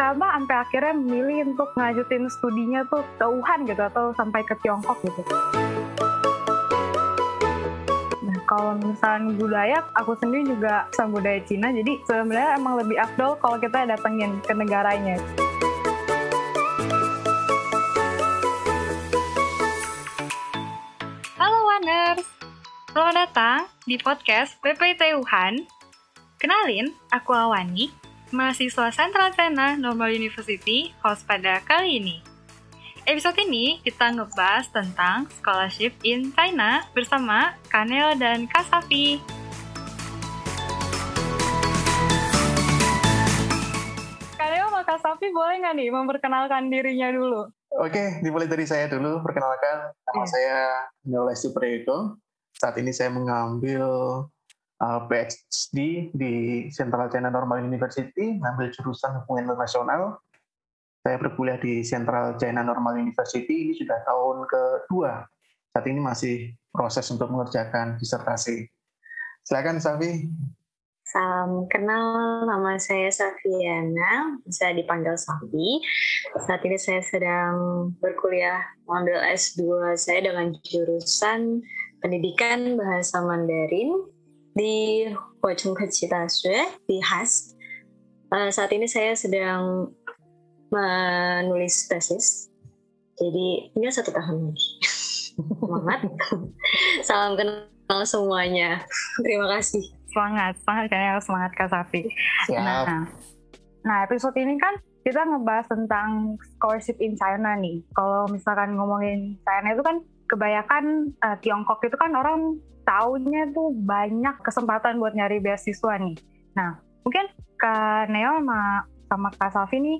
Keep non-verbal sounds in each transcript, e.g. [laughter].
Kaba sampai akhirnya memilih untuk ngajutin studinya tuh ke Wuhan gitu atau sampai ke Tiongkok gitu. Nah, kalau misalnya budaya, aku sendiri juga sama budaya Cina, jadi sebenarnya emang lebih afdol kalau kita datengin ke negaranya. Halo Waners, selamat datang di podcast PPT Wuhan. Kenalin, aku Awani, mahasiswa Central China Normal University, host pada kali ini. Episode ini kita ngebahas tentang scholarship in China bersama Kanel dan Kasafi. Kanel sama Kasafi boleh nggak nih memperkenalkan dirinya dulu? Oke, dimulai dari saya dulu. Perkenalkan, nama Iya. saya Neo Lesti Prayoko. Saat ini saya mengambil uh, PhD di Central China Normal University, mengambil jurusan hubungan internasional. Saya berkuliah di Central China Normal University, ini sudah tahun kedua. Saat ini masih proses untuk mengerjakan disertasi. Silakan, Safi. Salam kenal, nama saya Safiana, bisa dipanggil Safi. Saat ini saya sedang berkuliah mengambil S2 saya dengan jurusan Pendidikan Bahasa Mandarin di Huacheng Kecil Daxue di HAS. Eh, saat ini saya sedang menulis tesis, jadi tinggal satu tahun lagi. [laughs] Semangat. Salam kenal semuanya. Terima kasih. Semangat, semangat kayaknya semangat Kasafi. Siap. Nah, nah episode ini kan kita ngebahas tentang scholarship in China nih. Kalau misalkan ngomongin China itu kan kebanyakan eh, Tiongkok itu kan orang taunya tuh banyak kesempatan buat nyari beasiswa nih. Nah, mungkin Kak Neo sama, sama Kak Safi nih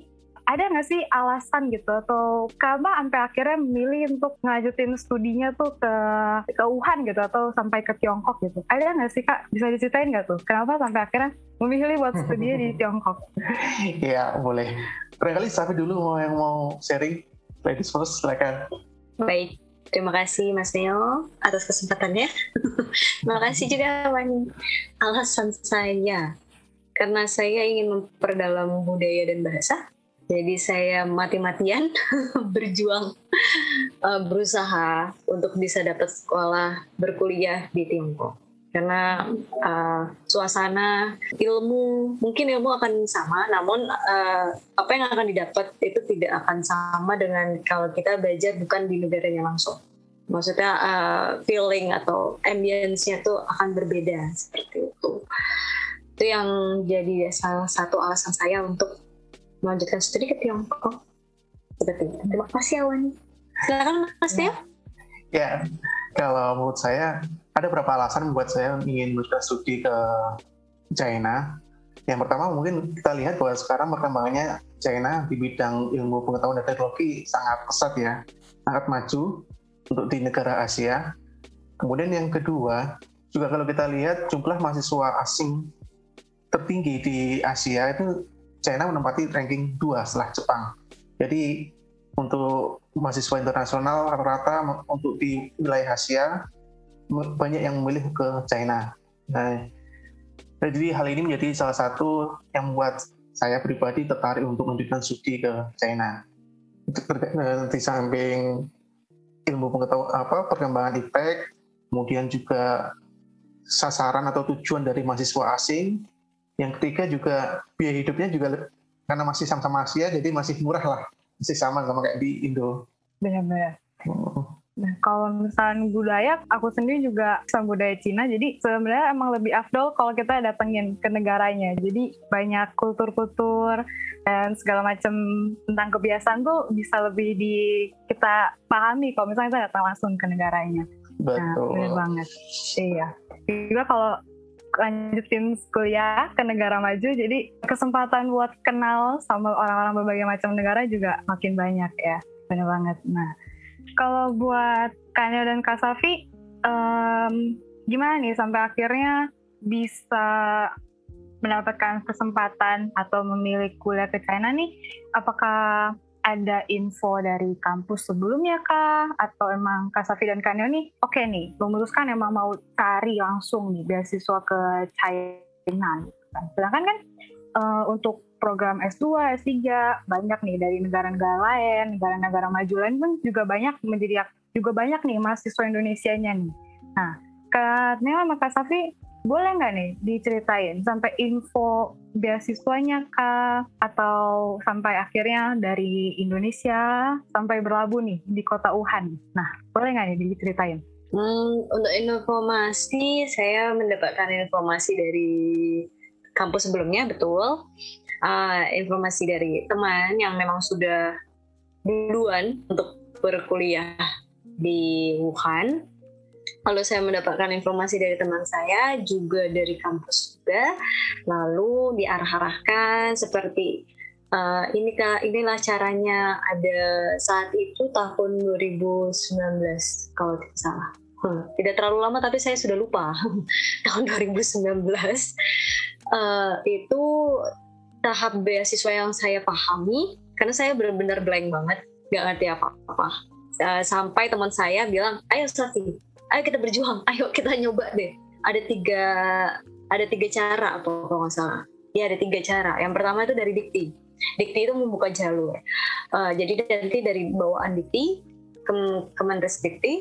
ada nggak sih alasan gitu atau Kaba sampai akhirnya memilih untuk ngajutin studinya tuh ke ke Wuhan gitu atau sampai ke Tiongkok gitu? Ada nggak sih Kak? Bisa diceritain nggak tuh? Kenapa sampai akhirnya memilih buat studinya di [laughs] Tiongkok? Iya, boleh. Barangkali Safi dulu mau yang mau sharing. Ladies first, silakan. Baik, terima kasih Mas Neo atas kesempatannya. [laughs] terima kasih juga Wani. Alasan saya, karena saya ingin memperdalam budaya dan bahasa, jadi saya mati-matian [laughs] berjuang eh, berusaha untuk bisa dapat sekolah berkuliah di Tiongkok. Karena eh, suasana ilmu mungkin ilmu akan sama, namun eh, apa yang akan didapat itu tidak akan sama dengan kalau kita belajar bukan di negaranya langsung. Maksudnya eh, feeling atau ambience-nya tuh akan berbeda seperti itu. Itu yang jadi salah satu alasan saya untuk melanjutkan studi ke Tiongkok. Seperti itu. Terima kasih Awan. Silakan Mas Teo. Ya, kalau menurut saya ada beberapa alasan membuat saya ingin melanjutkan studi ke China. Yang pertama mungkin kita lihat bahwa sekarang perkembangannya China di bidang ilmu pengetahuan dan teknologi sangat pesat ya, sangat maju untuk di negara Asia. Kemudian yang kedua, juga kalau kita lihat jumlah mahasiswa asing tertinggi di Asia itu China menempati ranking 2 setelah Jepang. Jadi untuk mahasiswa internasional rata-rata untuk di wilayah Asia banyak yang memilih ke China. Nah, jadi hal ini menjadi salah satu yang membuat saya pribadi tertarik untuk melanjutkan studi ke China. Di samping ilmu pengetahuan apa perkembangan IPTEK, kemudian juga sasaran atau tujuan dari mahasiswa asing. Yang ketiga juga biaya hidupnya juga karena masih sama-sama Asia, jadi masih murah lah, masih sama sama kayak di Indo. Benar-benar. Hmm. Nah, kalau misalnya budaya, aku sendiri juga sama budaya Cina, jadi sebenarnya emang lebih afdol kalau kita datengin ke negaranya. Jadi banyak kultur-kultur dan segala macam tentang kebiasaan tuh bisa lebih di kita pahami kalau misalnya kita datang langsung ke negaranya. Nah, Betul. benar banget. Iya. Juga kalau lanjutin kuliah ke negara maju, jadi kesempatan buat kenal sama orang-orang berbagai macam negara juga makin banyak ya. Benar banget. Nah, kalau buat Kanya dan Kak Safi, em, gimana nih sampai akhirnya bisa mendapatkan kesempatan atau memilih kuliah ke China nih? Apakah ada info dari kampus sebelumnya kah? Atau emang Kak Safi dan Kanyo nih, oke nih, memutuskan emang mau cari langsung nih beasiswa ke China. gitu kan. Sedangkan kan uh, untuk program S2, S3 banyak nih dari negara-negara lain, negara-negara maju lain pun juga banyak menjadi juga banyak nih mahasiswa Indonesia-nya nih. Nah, Kak Nela sama Kak Safi boleh nggak nih diceritain sampai info beasiswanya kah atau sampai akhirnya dari Indonesia sampai berlabuh nih di kota Wuhan. Nah, boleh nggak nih diceritain? Hmm, untuk informasi, saya mendapatkan informasi dari kampus sebelumnya, betul. Uh, informasi dari teman yang memang sudah duluan untuk berkuliah di Wuhan Lalu saya mendapatkan informasi dari teman saya, juga dari kampus juga. Lalu diarah-arahkan seperti uh, ini inilah caranya ada saat itu tahun 2019 kalau tidak salah. Hmm, tidak terlalu lama tapi saya sudah lupa [laughs] tahun 2019 uh, itu tahap beasiswa yang saya pahami karena saya benar-benar blank banget nggak ngerti apa-apa. Uh, sampai teman saya bilang ayo Safi ayo kita berjuang [laughs] ayo kita nyoba deh. Ada tiga ada tiga cara apa kalau nggak salah. Ya ada tiga cara. Yang pertama itu dari dikti. Dikti itu membuka jalur. Uh, jadi nanti dari bawaan dikti ke Kementerian Dikti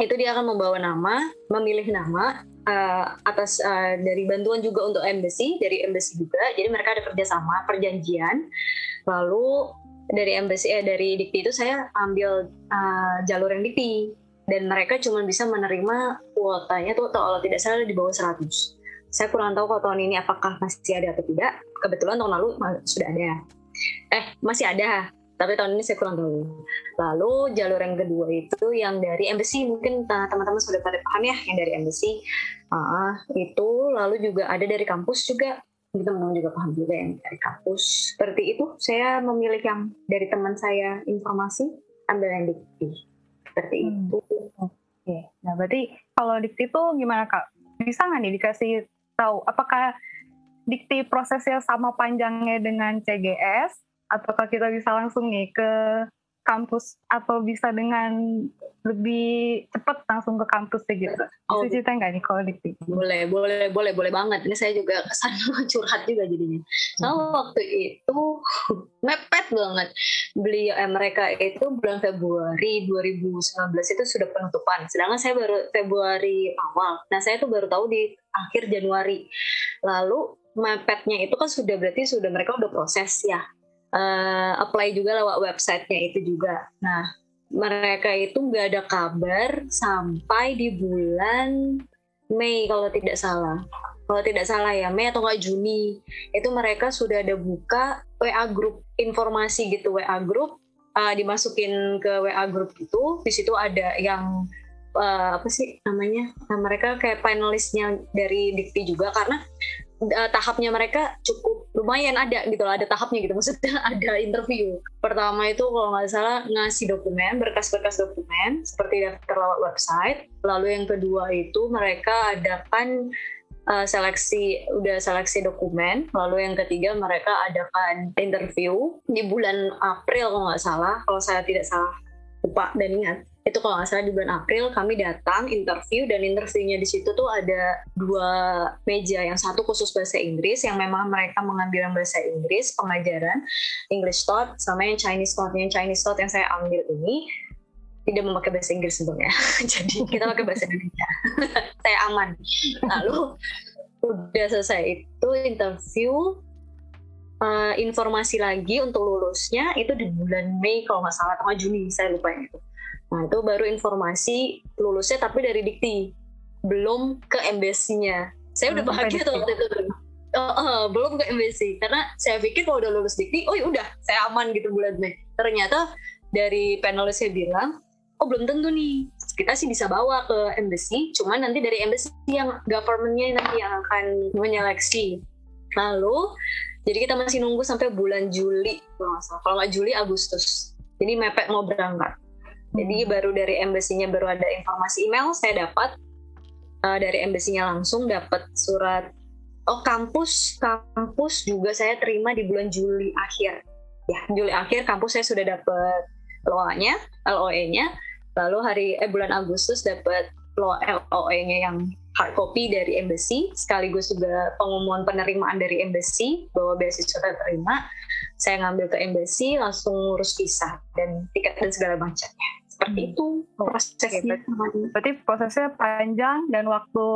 itu dia akan membawa nama memilih nama uh, atas uh, dari bantuan juga untuk embassy dari embassy juga. Jadi mereka ada kerjasama perjanjian. Lalu dari embassy eh, dari dikti itu saya ambil uh, jalur yang dikti. Dan mereka cuma bisa menerima kuotanya tuh kalau tidak salah di bawah 100 saya kurang tahu kalau tahun ini apakah masih ada atau tidak. Kebetulan tahun lalu sudah ada. Eh masih ada tapi tahun ini saya kurang tahu lalu jalur yang kedua itu yang dari embassy mungkin teman-teman sudah pada paham ya yang dari embassy uh, itu lalu juga ada dari kampus juga teman-teman juga paham juga yang dari kampus seperti itu saya memilih yang dari teman saya informasi ambil yang di seperti hmm. itu. Oke, okay. nah berarti kalau dikti itu gimana kak? Bisa nggak nih dikasih tahu apakah dikti prosesnya sama panjangnya dengan CGS? Ataukah kita bisa langsung nih ke kampus atau bisa dengan lebih cepat langsung ke kampus gitu. Oh, bisa cerita nggak nih kalau dikti? Boleh, boleh, boleh, boleh banget. Ini saya juga kesan [laughs] curhat juga jadinya. Soalnya hmm. waktu itu [laughs] mepet banget. Beliau eh, mereka itu bulan Februari 2019 itu sudah penutupan. Sedangkan saya baru Februari awal. Nah saya tuh baru tahu di akhir Januari. Lalu mepetnya itu kan sudah berarti sudah mereka udah proses ya uh, apply juga lewat websitenya itu juga. Nah, mereka itu nggak ada kabar sampai di bulan Mei kalau tidak salah. Kalau tidak salah ya Mei atau nggak Juni itu mereka sudah ada buka WA group informasi gitu WA group uh, dimasukin ke WA group itu di situ ada yang uh, apa sih namanya nah, mereka kayak panelisnya dari Dikti juga karena uh, tahapnya mereka cukup lumayan ada gitu loh, ada tahapnya gitu. [laughs] Maksudnya ada interview. Pertama itu kalau nggak salah ngasih dokumen, berkas-berkas dokumen seperti daftar lewat website. Lalu yang kedua itu mereka adakan uh, seleksi udah seleksi dokumen. Lalu yang ketiga mereka adakan interview di bulan April kalau nggak salah. Kalau saya tidak salah lupa dan ingat itu kalau nggak salah di bulan April kami datang interview dan interviewnya di situ tuh ada dua meja. Yang satu khusus bahasa Inggris yang memang mereka mengambil bahasa Inggris pengajaran English Talk sama yang Chinese Talk yang Chinese Talk yang saya ambil ini tidak memakai bahasa Inggris sebenarnya [laughs] jadi kita pakai bahasa Indonesia. [laughs] Saya aman. Lalu udah selesai itu interview uh, informasi lagi untuk lulusnya itu di bulan Mei kalau nggak salah atau Juni saya lupa itu Nah itu baru informasi lulusnya tapi dari dikti, belum ke embassy-nya. Saya udah hmm, bahagia tuh waktu itu. Uh, uh, belum ke embassy karena saya pikir kalau udah lulus dikti, oh ya udah saya aman gitu bulan Mei. Ternyata dari panelisnya bilang, oh belum tentu nih. Kita sih bisa bawa ke embassy, cuman nanti dari embassy yang governmentnya nanti yang akan menyeleksi. Lalu, jadi kita masih nunggu sampai bulan Juli, kalau nggak Juli Agustus. Jadi mepet mau berangkat. Jadi baru dari embassy-nya baru ada informasi email saya dapat uh, dari embassy-nya langsung dapat surat oh kampus kampus juga saya terima di bulan Juli akhir. Ya, Juli akhir kampus saya sudah dapat LOA-nya, LOE-nya. Lalu hari eh bulan Agustus dapat LOE-nya yang hard copy dari embassy sekaligus juga pengumuman penerimaan dari embassy bahwa beasiswa terima saya ngambil ke embassy langsung ngurus visa dan tiket dan segala macamnya seperti hmm. itu prosesnya okay, berarti prosesnya panjang dan waktu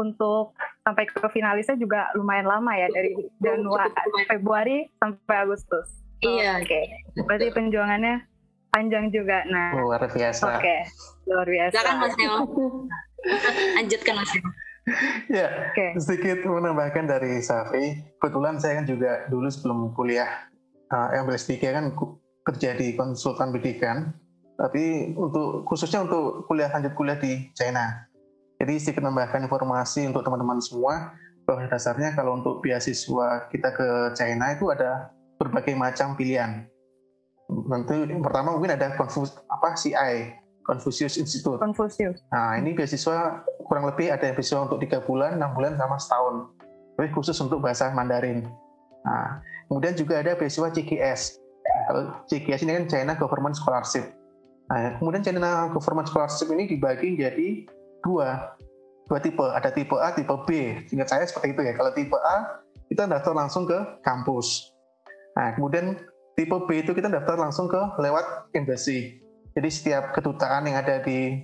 untuk sampai ke finalisnya juga lumayan lama ya dari Januari Februari sampai Agustus iya oke okay. berarti penjuangannya panjang juga nah luar biasa oke okay. luar biasa silakan Mas Neo lanjutkan Mas Neo ya, okay. sedikit menambahkan dari Safi. Kebetulan saya kan juga dulu sebelum kuliah uh, yang S3 kan kerja di konsultan pendidikan, tapi untuk khususnya untuk kuliah lanjut kuliah di China. Jadi sedikit menambahkan informasi untuk teman-teman semua bahwa dasarnya kalau untuk beasiswa kita ke China itu ada berbagai macam pilihan. Nanti yang pertama mungkin ada Confus apa CI Confucius Institute. Confucius. Nah ini beasiswa kurang lebih ada yang beasiswa untuk tiga bulan, enam bulan sama setahun. Tapi khusus untuk bahasa Mandarin. Nah, kemudian juga ada beasiswa CGS. Kalau CGS ini kan China Government Scholarship. Nah, kemudian China Government Scholarship ini dibagi jadi dua, dua tipe. Ada tipe A, tipe B. Singkat saya seperti itu ya. Kalau tipe A kita daftar langsung ke kampus. Nah, kemudian tipe B itu kita daftar langsung ke lewat embassy. Jadi setiap kedutaan yang ada di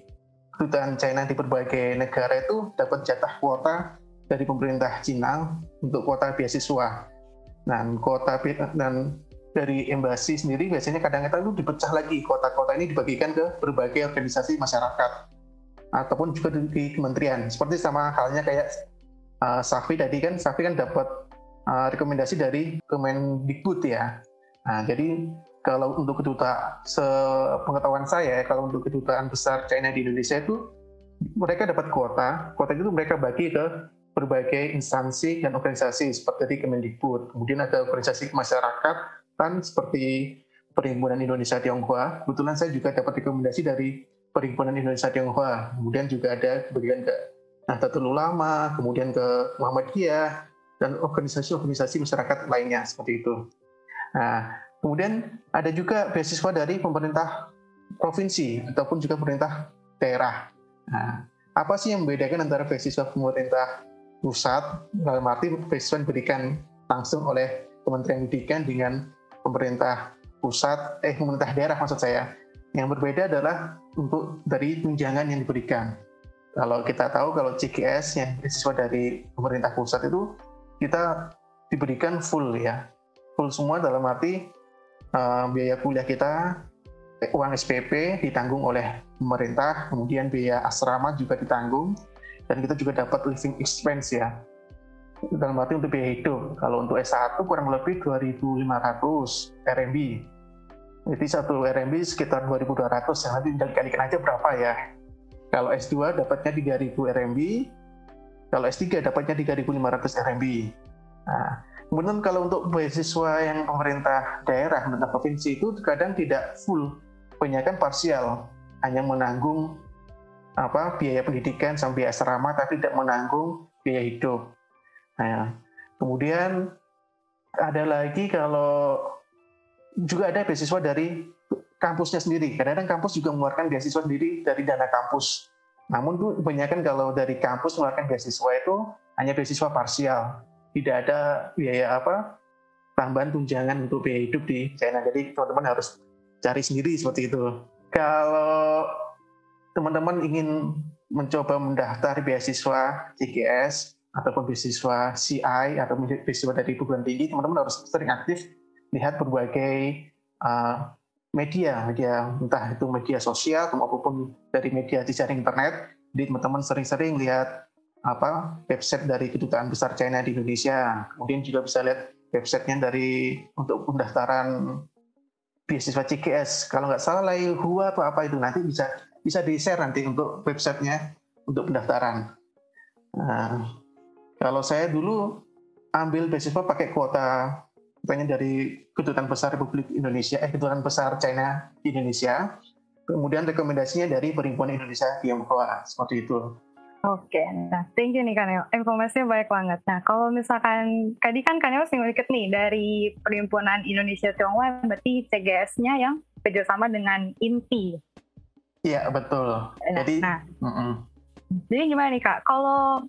kedutaan China di berbagai negara itu dapat jatah kuota dari pemerintah Cina untuk kuota beasiswa. Dan kuota dan dari embasi sendiri biasanya kadang-kadang itu dipecah lagi kota-kota ini dibagikan ke berbagai organisasi masyarakat ataupun juga di, di kementerian. Seperti sama halnya kayak uh, Safi tadi kan, Safi kan dapat uh, rekomendasi dari Kemendikbud ya. Nah, jadi kalau untuk kedutaan sepengetahuan saya kalau untuk kedutaan besar China di Indonesia itu mereka dapat kuota kuota itu mereka bagi ke berbagai instansi dan organisasi seperti di Kemendikbud kemudian ada organisasi masyarakat kan seperti Perhimpunan Indonesia Tionghoa. Kebetulan saya juga dapat rekomendasi dari Perhimpunan Indonesia Tionghoa. Kemudian juga ada bagian ke Nahdlatul Ulama kemudian ke Muhammadiyah dan organisasi-organisasi masyarakat lainnya seperti itu. Nah Kemudian ada juga beasiswa dari pemerintah provinsi ataupun juga pemerintah daerah. Nah, apa sih yang membedakan antara beasiswa pemerintah pusat? Dalam arti beasiswa diberikan langsung oleh Kementerian Pendidikan dengan pemerintah pusat, eh pemerintah daerah maksud saya. Yang berbeda adalah untuk dari tunjangan yang diberikan. Kalau kita tahu kalau CGS yang beasiswa dari pemerintah pusat itu kita diberikan full ya, full semua dalam arti uh, biaya kuliah kita uang SPP ditanggung oleh pemerintah, kemudian biaya asrama juga ditanggung, dan kita juga dapat living expense ya. Dalam arti untuk biaya hidup. Kalau untuk S1 kurang lebih 2.500 RMB. Jadi satu RMB sekitar 2.200, ya nanti tinggal kalikan aja berapa ya. Kalau S2 dapatnya 3.000 RMB, kalau S3 dapatnya 3.500 RMB. Nah, Kemudian kalau untuk beasiswa yang pemerintah daerah, pemerintah provinsi itu kadang tidak full, kebanyakan parsial, hanya menanggung apa biaya pendidikan sampai asrama, tapi tidak menanggung biaya hidup. Nah, kemudian ada lagi kalau juga ada beasiswa dari kampusnya sendiri. Kadang-kadang kampus juga mengeluarkan beasiswa sendiri dari dana kampus. Namun kebanyakan kalau dari kampus mengeluarkan beasiswa itu hanya beasiswa parsial tidak ada biaya apa tambahan tunjangan untuk biaya hidup di China. Jadi teman-teman harus cari sendiri seperti itu. Kalau teman-teman ingin mencoba mendaftar beasiswa CGS ataupun beasiswa CI atau beasiswa dari perguruan tinggi, teman-teman harus sering aktif lihat berbagai uh, media, media entah itu media sosial maupun dari media di jaring internet. Jadi teman-teman sering-sering lihat apa website dari kedutaan besar China di Indonesia. Kemudian juga bisa lihat websitenya dari untuk pendaftaran beasiswa CGS. Kalau nggak salah Lai Hua atau apa itu nanti bisa bisa di share nanti untuk websitenya untuk pendaftaran. Nah, kalau saya dulu ambil beasiswa pakai kuota katanya dari kedutaan besar Republik Indonesia, eh kedutaan besar China di Indonesia. Kemudian rekomendasinya dari Perhimpunan Indonesia Tionghoa seperti itu. Oke, nah thank you nih Kanel. Informasinya banyak banget. Nah kalau misalkan tadi kan Kanel singgung dikit nih dari Perhimpunan Indonesia Tionghoa, berarti CGS-nya yang kerjasama dengan INTI. Iya betul. Nah, Jadi, nah, mm -mm. Jadi gimana nih kak? Kalau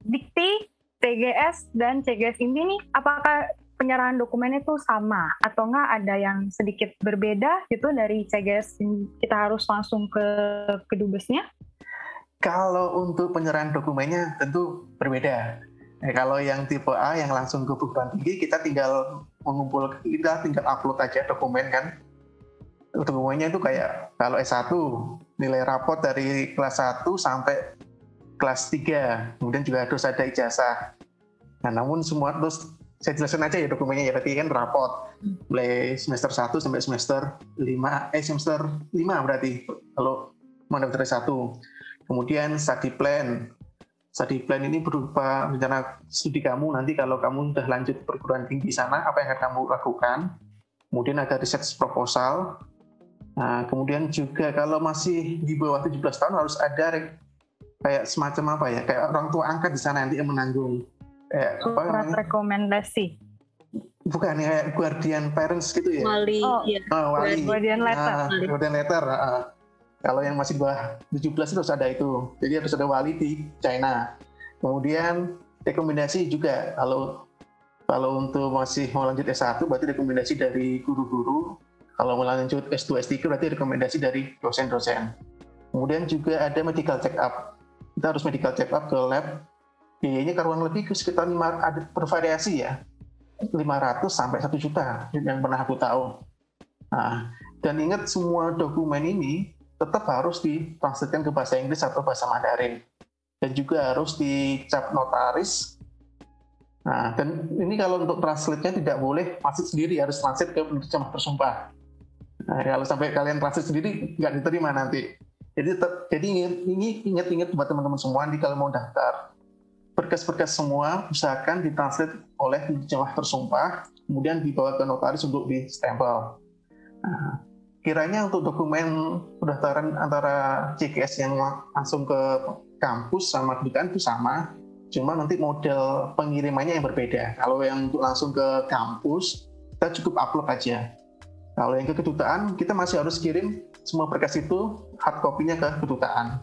Dikti, TGS dan CGS ini nih, apakah penyerahan dokumen itu sama atau enggak ada yang sedikit berbeda gitu dari CGS kita harus langsung ke kedubesnya? Kalau untuk penyerahan dokumennya tentu berbeda. Nah, kalau yang tipe A yang langsung ke perguruan tinggi kita tinggal mengumpul kita tinggal upload aja dokumen kan. Dokumennya itu kayak kalau S1 nilai rapot dari kelas 1 sampai kelas 3. Kemudian juga harus ada ijazah. Nah, namun semua terus saya jelaskan aja ya dokumennya ya berarti kan rapot mulai semester 1 sampai semester 5 eh semester 5 berarti kalau mau daftar S1 Kemudian study plan. Study plan ini berupa rencana studi kamu nanti kalau kamu sudah lanjut perguruan tinggi sana, apa yang akan kamu lakukan. Kemudian ada research proposal. Nah, kemudian juga kalau masih di bawah 17 tahun harus ada kayak semacam apa ya, kayak orang tua angkat di sana nanti yang menanggung. Kayak, apa Surat rekomendasi bukan ya guardian parents gitu ya wali oh, ya. Oh, wali guardian letter nah, guardian letter uh, kalau yang masih bawah 17 itu harus ada itu. Jadi harus ada wali di China. Kemudian rekomendasi juga kalau kalau untuk masih mau lanjut S1 berarti rekomendasi dari guru-guru. Kalau mau lanjut S2, S3 berarti rekomendasi dari dosen-dosen. Kemudian juga ada medical check up. Kita harus medical check up ke lab. Biayanya kurang lebih ke sekitar 5, ada bervariasi ya. 500 sampai 1 juta yang pernah aku tahu. Nah, dan ingat semua dokumen ini tetap harus ditranslatekan ke bahasa Inggris atau bahasa Mandarin dan juga harus dicap notaris. Nah, dan ini kalau untuk translate-nya tidak boleh masuk sendiri, harus translate ke penerjemah tersumpah. Nah, kalau sampai kalian translate sendiri nggak diterima nanti. Jadi tetap, jadi ingat, ingat-ingat buat teman-teman semua, nanti kalau mau daftar berkas-berkas semua usahakan ditranslate oleh penerjemah tersumpah, kemudian dibawa ke notaris untuk di stempel. Nah, kiranya untuk dokumen pendaftaran antara CKS yang langsung ke kampus sama kedutaan itu sama, cuma nanti model pengirimannya yang berbeda. Kalau yang untuk langsung ke kampus, kita cukup upload aja. Kalau yang ke kedutaan, kita masih harus kirim semua berkas itu hard copy-nya ke kedutaan.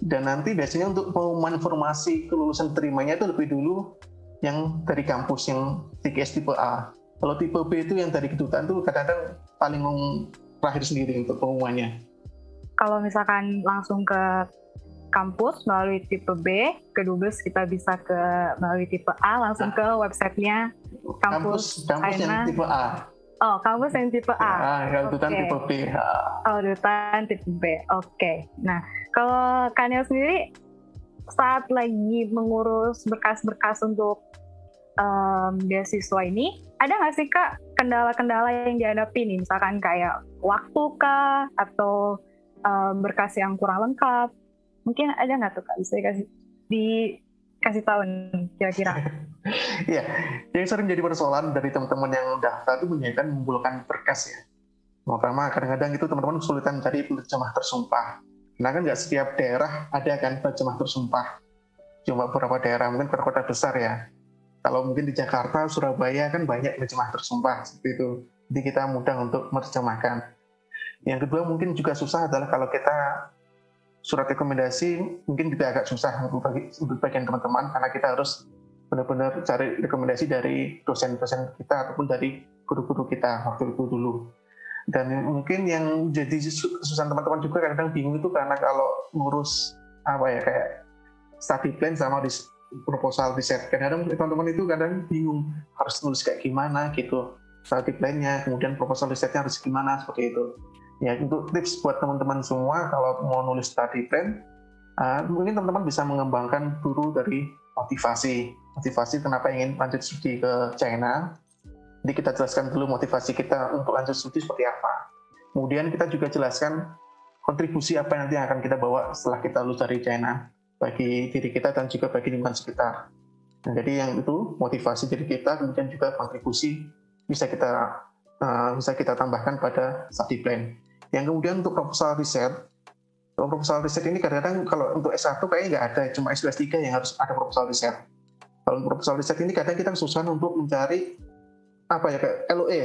Dan nanti biasanya untuk pengumuman informasi kelulusan terimanya itu lebih dulu yang dari kampus yang CKS tipe A. Kalau tipe B itu yang dari kedutaan itu kadang-kadang paling terakhir sendiri untuk pengumumannya? Kalau misalkan langsung ke kampus melalui tipe B, ke Dubes kita bisa ke melalui tipe A langsung nah. ke websitenya kampus, kampus, kampus yang tipe A. Oh, kampus yang tipe A. Ah, kalau okay. tipe B. Oh, dutan tipe B. Oke. Okay. Nah, kalau Kanil sendiri saat lagi mengurus berkas-berkas untuk um, beasiswa ini, ada nggak sih kak kendala-kendala yang dihadapi nih, misalkan kayak waktu kah atau um, berkas yang kurang lengkap? Mungkin ada nggak tuh kak bisa dikasih dikasih tahu kira-kira? [laughs] Iya, yang sering jadi persoalan dari teman-teman yang daftar itu menyanyikan mengumpulkan berkas ya. Pertama, kadang-kadang itu teman-teman kesulitan cari penerjemah tersumpah. Karena kan nggak setiap daerah ada kan penerjemah tersumpah. Cuma beberapa daerah, mungkin kota-kota besar ya kalau mungkin di Jakarta, Surabaya kan banyak terjemah tersumpah seperti itu. Jadi kita mudah untuk menerjemahkan. Yang kedua mungkin juga susah adalah kalau kita surat rekomendasi mungkin juga agak susah untuk, bagi, untuk bagian teman-teman karena kita harus benar-benar cari rekomendasi dari dosen-dosen kita ataupun dari guru-guru kita waktu itu dulu. Dan mungkin yang jadi susah teman-teman juga kadang-kadang bingung itu karena kalau ngurus apa ya kayak study plan sama proposal riset. Kadang-kadang teman-teman itu kadang bingung harus nulis kayak gimana gitu. Strategi lainnya, kemudian proposal risetnya harus gimana seperti itu. Ya untuk tips buat teman-teman semua kalau mau nulis study plan, uh, mungkin teman-teman bisa mengembangkan dulu dari motivasi. Motivasi kenapa ingin lanjut studi ke China. Jadi kita jelaskan dulu motivasi kita untuk lanjut studi seperti apa. Kemudian kita juga jelaskan kontribusi apa yang nanti akan kita bawa setelah kita lulus dari China bagi diri kita dan juga bagi lingkungan sekitar. Nah, jadi yang itu motivasi diri kita, kemudian juga kontribusi bisa kita uh, bisa kita tambahkan pada study plan. Yang kemudian untuk proposal riset, proposal riset ini kadang-kadang kalau untuk S1 kayaknya nggak ada, cuma S2 S3 yang harus ada proposal riset. Kalau proposal riset ini kadang kita susah untuk mencari apa ya kayak LOE,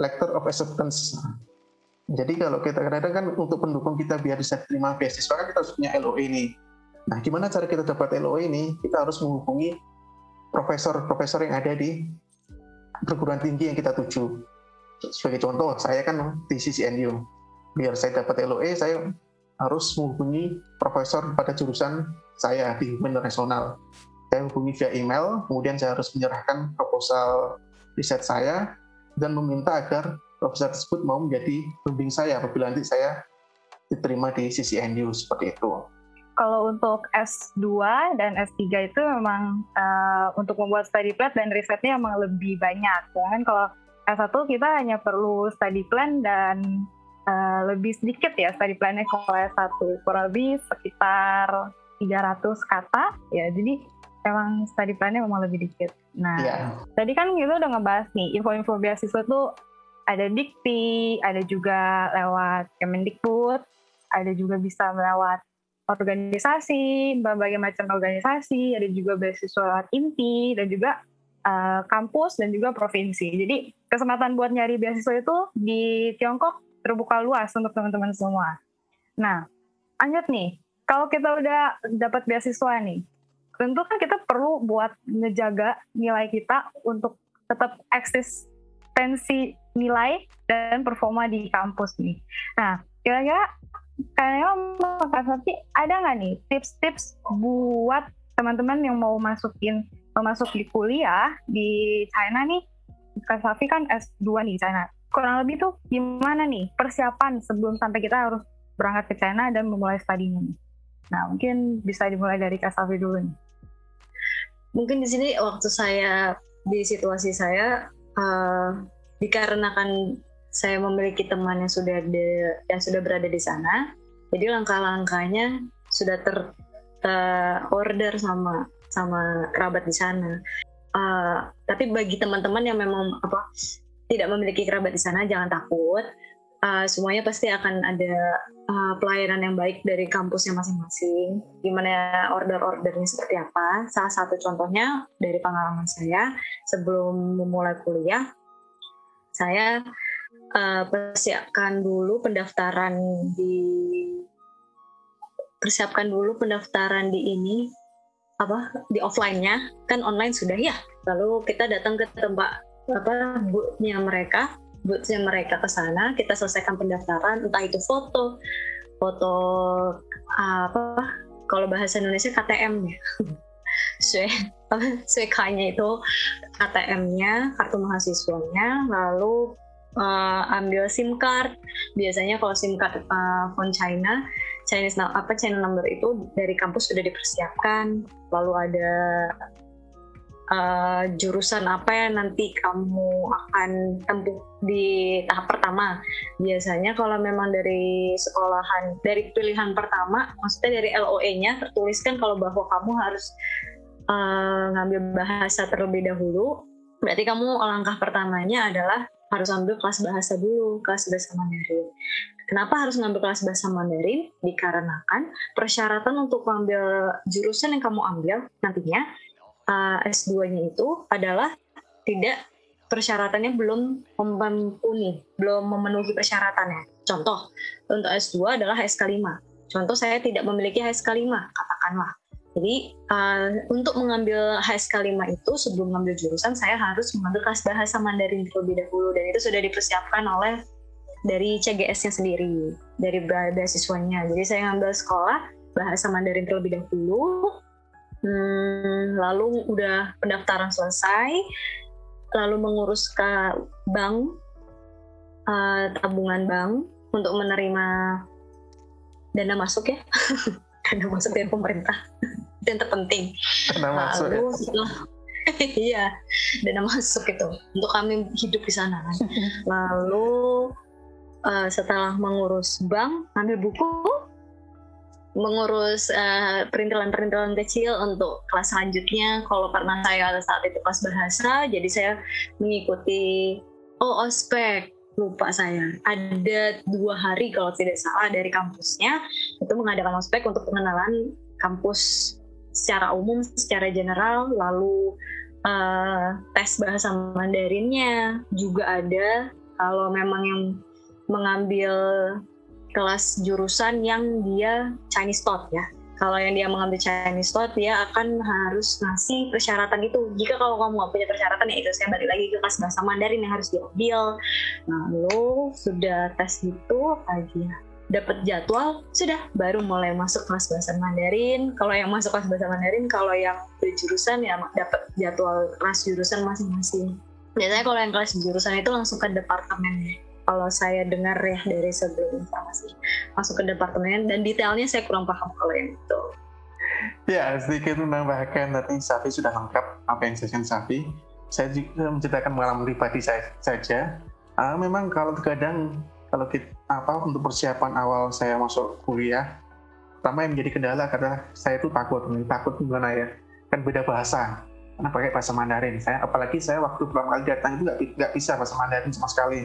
Letter of Acceptance. Jadi kalau kita kadang-kadang kan untuk pendukung kita biar bisa terima beasiswa kan kita harus punya LOE ini Nah, gimana cara kita dapat LOE ini? Kita harus menghubungi profesor-profesor yang ada di perguruan tinggi yang kita tuju. Sebagai contoh, saya kan di CCNU. Biar saya dapat LOE, saya harus menghubungi profesor pada jurusan saya di Human Nasional. Saya hubungi via email, kemudian saya harus menyerahkan proposal riset saya dan meminta agar profesor tersebut mau menjadi pembimbing saya apabila nanti saya diterima di CCNU seperti itu kalau untuk S2 dan S3 itu memang uh, untuk membuat study plan dan risetnya memang lebih banyak. Sedangkan kalau S1 kita hanya perlu study plan dan uh, lebih sedikit ya study plannya kalau S1 kurang lebih sekitar 300 kata ya. Jadi memang study plannya memang lebih dikit. Nah, yeah. tadi kan kita udah ngebahas nih info-info beasiswa itu ada dikti, ada juga lewat Kemendikbud, ada juga bisa melewat organisasi, berbagai macam organisasi, ada juga beasiswa inti dan juga uh, kampus dan juga provinsi. Jadi kesempatan buat nyari beasiswa itu di Tiongkok terbuka luas untuk teman-teman semua. Nah, lanjut nih, kalau kita udah dapat beasiswa nih, tentu kan kita perlu buat ngejaga nilai kita untuk tetap eksistensi nilai dan performa di kampus nih. Nah, kira-kira kayaknya Kak Safi ada nggak nih tips-tips buat teman-teman yang mau masukin mau masuk di kuliah di China nih Kak Safi kan S2 nih China kurang lebih tuh gimana nih persiapan sebelum sampai kita harus berangkat ke China dan memulai studinya nih? Nah mungkin bisa dimulai dari Kak dulu nih. Mungkin di sini waktu saya di situasi saya uh, dikarenakan saya memiliki teman yang sudah ada yang sudah berada di sana jadi langkah-langkahnya sudah ter, order sama sama kerabat di sana. Uh, tapi bagi teman-teman yang memang apa tidak memiliki kerabat di sana jangan takut. Uh, semuanya pasti akan ada uh, pelayanan yang baik dari kampusnya masing-masing. Gimana order-ordernya seperti apa? Salah satu contohnya dari pengalaman saya sebelum memulai kuliah saya uh, persiapkan dulu pendaftaran di persiapkan dulu pendaftaran di ini apa di offline-nya. Kan online sudah ya. Lalu kita datang ke tempat apa boothnya mereka boothnya mereka ke sana kita selesaikan pendaftaran entah itu foto foto apa kalau bahasa Indonesia KTM ya [laughs] SWK-nya itu KTM-nya kartu mahasiswanya lalu uh, ambil SIM card. Biasanya kalau SIM card uh, phone China, Chinese apa channel number itu dari kampus sudah dipersiapkan. Lalu ada uh, jurusan apa yang nanti kamu akan tempuh di tahap pertama. Biasanya kalau memang dari sekolahan, dari pilihan pertama, maksudnya dari LOE-nya tertuliskan kalau bahwa kamu harus uh, ngambil bahasa terlebih dahulu. Berarti kamu langkah pertamanya adalah harus ambil kelas bahasa dulu, kelas bahasa Mandarin. Kenapa harus ngambil kelas bahasa Mandarin? Dikarenakan persyaratan untuk mengambil jurusan yang kamu ambil nantinya uh, S2-nya itu adalah tidak persyaratannya belum memenuhi, belum memenuhi persyaratannya. Contoh, untuk S2 adalah HSK 5. Contoh saya tidak memiliki HSK 5, katakanlah. Jadi uh, untuk mengambil HSK 5 itu sebelum mengambil jurusan saya harus mengambil kelas bahasa Mandarin terlebih dahulu dan itu sudah dipersiapkan oleh dari CGS-nya sendiri, dari beasiswanya. Jadi saya ngambil sekolah bahasa Mandarin terlebih dahulu, hmm, lalu udah pendaftaran selesai, lalu mengurus ke bank, uh, tabungan bank untuk menerima dana masuk ya. [laughs] dana masuk dari pemerintah yang terpenting dana masuk lalu ya? setelah [laughs] iya dana masuk itu untuk kami hidup di sana kan [laughs] lalu uh, setelah mengurus bank ambil buku mengurus uh, perintilan-perintilan kecil untuk kelas selanjutnya. Kalau karena saya saat itu kelas bahasa jadi saya mengikuti oh ospek. Lupa saya. Ada dua hari kalau tidak salah dari kampusnya itu mengadakan ospek untuk pengenalan kampus secara umum secara general. Lalu uh, tes bahasa Mandarinnya juga ada. Kalau memang yang mengambil kelas jurusan yang dia Chinese Tot ya. Kalau yang dia mengambil Chinese slot dia akan harus ngasih persyaratan itu. Jika kalau kamu nggak punya persyaratan ya itu saya balik lagi ke kelas bahasa Mandarin yang harus diambil. Lalu sudah tes itu lagi dapat jadwal sudah baru mulai masuk kelas bahasa Mandarin. Kalau yang masuk kelas bahasa Mandarin kalau yang jurusan ya dapat jadwal kelas jurusan masing-masing. Biasanya kalau yang kelas jurusan itu langsung ke departemen kalau saya dengar ya dari sebelum informasi masuk ke departemen dan detailnya saya kurang paham kalau yang itu. Ya, sedikit menambahkan tadi Safi sudah lengkap apa yang saya Safi. Saya juga menceritakan pengalaman pribadi saya saja. Uh, memang kalau terkadang kalau kita apa untuk persiapan awal saya masuk kuliah, pertama yang menjadi kendala karena saya itu takut, takut gimana ya, kan beda bahasa, karena pakai bahasa Mandarin. Saya apalagi saya waktu pertama kali datang itu nggak bisa bahasa Mandarin sama sekali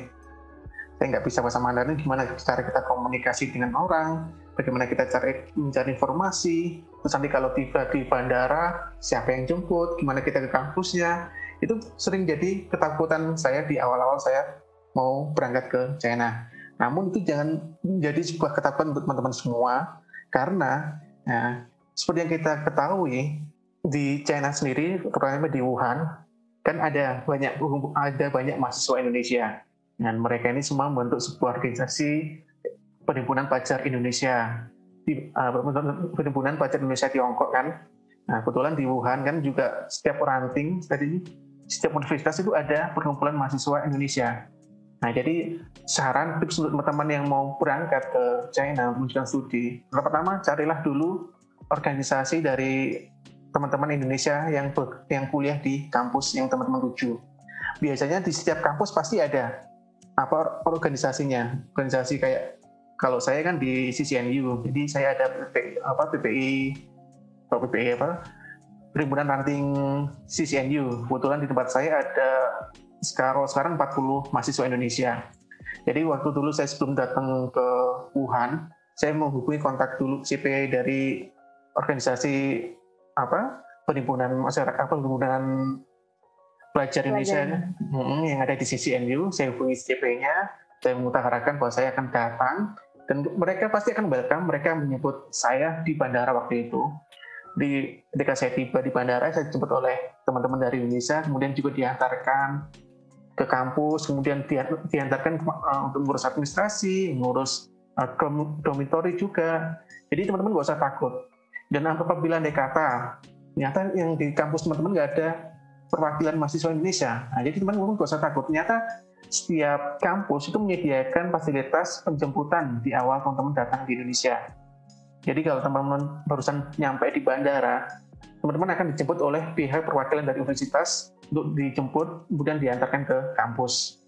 saya nggak bisa bahasa Mandarin gimana cara kita komunikasi dengan orang bagaimana kita cari mencari informasi. Terus nanti kalau tiba di bandara siapa yang jemput gimana kita ke kampusnya. Itu sering jadi ketakutan saya di awal-awal saya mau berangkat ke China. Namun itu jangan menjadi sebuah ketakutan untuk teman-teman semua karena ya, seperti yang kita ketahui di China sendiri terutama di Wuhan kan ada banyak ada banyak mahasiswa Indonesia dan mereka ini semua membentuk sebuah organisasi Perhimpunan Pelajar Indonesia, di, uh, Perhimpunan Pelajar Indonesia Tiongkok kan. Nah, kebetulan di Wuhan kan juga setiap ranting, tadi setiap universitas itu ada perkumpulan mahasiswa Indonesia. Nah, jadi saran tips untuk teman-teman yang mau berangkat ke China melanjutkan studi, pertama carilah dulu organisasi dari teman-teman Indonesia yang yang kuliah di kampus yang teman-teman tuju. Biasanya di setiap kampus pasti ada apa organisasinya? Organisasi kayak kalau saya kan di CCNU jadi saya ada PPI, apa PPI atau PPI apa perhimpunan ranting CCNU kebetulan di tempat saya ada sekarang sekarang 40 mahasiswa Indonesia. Jadi waktu dulu saya sebelum datang ke Wuhan saya menghubungi kontak dulu CP dari organisasi apa perhimpunan masyarakat apa perhimpunan pelajar Indonesia hmm, yang ada di CCNU, saya hubungi CP-nya, saya mengutarakan bahwa saya akan datang, dan mereka pasti akan welcome, mereka menyebut saya di bandara waktu itu. Di, ketika saya tiba di bandara, saya dijemput oleh teman-teman dari Indonesia, kemudian juga diantarkan ke kampus, kemudian diantarkan uh, untuk ngurus administrasi, ngurus uh, dormitory juga. Jadi teman-teman gak usah takut. Dan apabila ada kata, ternyata yang di kampus teman-teman nggak ada perwakilan mahasiswa Indonesia. Nah, jadi teman-teman gak usah takut. Ternyata setiap kampus itu menyediakan fasilitas penjemputan di awal teman-teman datang di Indonesia. Jadi kalau teman-teman barusan nyampe di bandara, teman-teman akan dijemput oleh pihak perwakilan dari universitas untuk dijemput kemudian diantarkan ke kampus.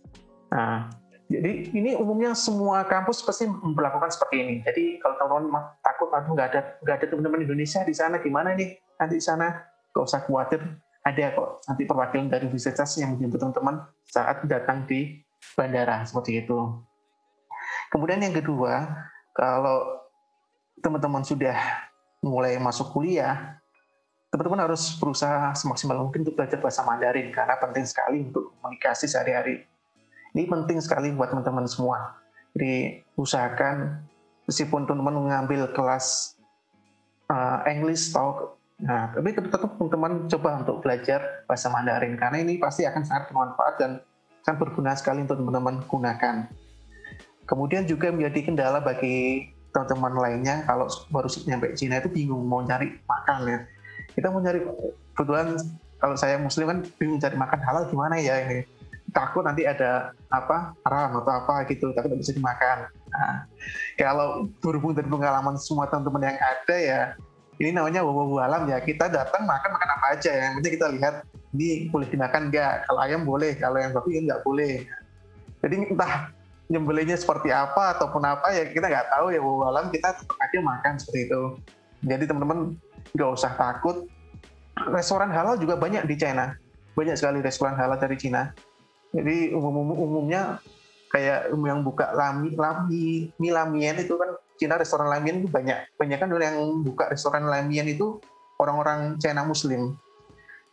Nah, jadi ini umumnya semua kampus pasti melakukan seperti ini. Jadi kalau teman-teman takut atau nggak ada nggak ada teman-teman Indonesia di sana gimana nih nanti di sana nggak usah khawatir ada kok nanti perwakilan dari universitas yang menjemput teman-teman saat datang di bandara seperti itu. Kemudian yang kedua, kalau teman-teman sudah mulai masuk kuliah, teman-teman harus berusaha semaksimal mungkin untuk belajar bahasa Mandarin karena penting sekali untuk komunikasi sehari-hari. Ini penting sekali buat teman-teman semua. Jadi usahakan meskipun teman-teman mengambil kelas uh, English atau Nah, tapi tetap teman-teman coba untuk belajar bahasa Mandarin karena ini pasti akan sangat bermanfaat dan sangat berguna sekali untuk teman-teman gunakan. Kemudian juga menjadi kendala bagi teman-teman lainnya kalau baru nyampe Cina itu bingung mau cari makan ya. Kita mau cari kebetulan kalau saya muslim kan bingung cari makan halal gimana ya ini. Takut nanti ada apa haram atau apa gitu, tapi tidak bisa dimakan. Nah, kalau berhubung dari pengalaman semua teman-teman yang ada ya ini namanya wawahu alam ya. Kita datang makan makan apa aja ya. Nanti kita lihat ini boleh dimakan nggak? Kalau ayam boleh kalau yang babi nggak boleh. Jadi entah nyembelihnya seperti apa ataupun apa ya kita nggak tahu ya wawahu alam kita tetap aja makan seperti itu. Jadi teman-teman nggak usah takut. Restoran halal juga banyak di China. Banyak sekali restoran halal dari Cina jadi umum umumnya kayak yang buka lami lami milamien itu kan Cina restoran Lamian itu banyak. Banyak kan yang buka restoran Lamian itu orang-orang Cina Muslim.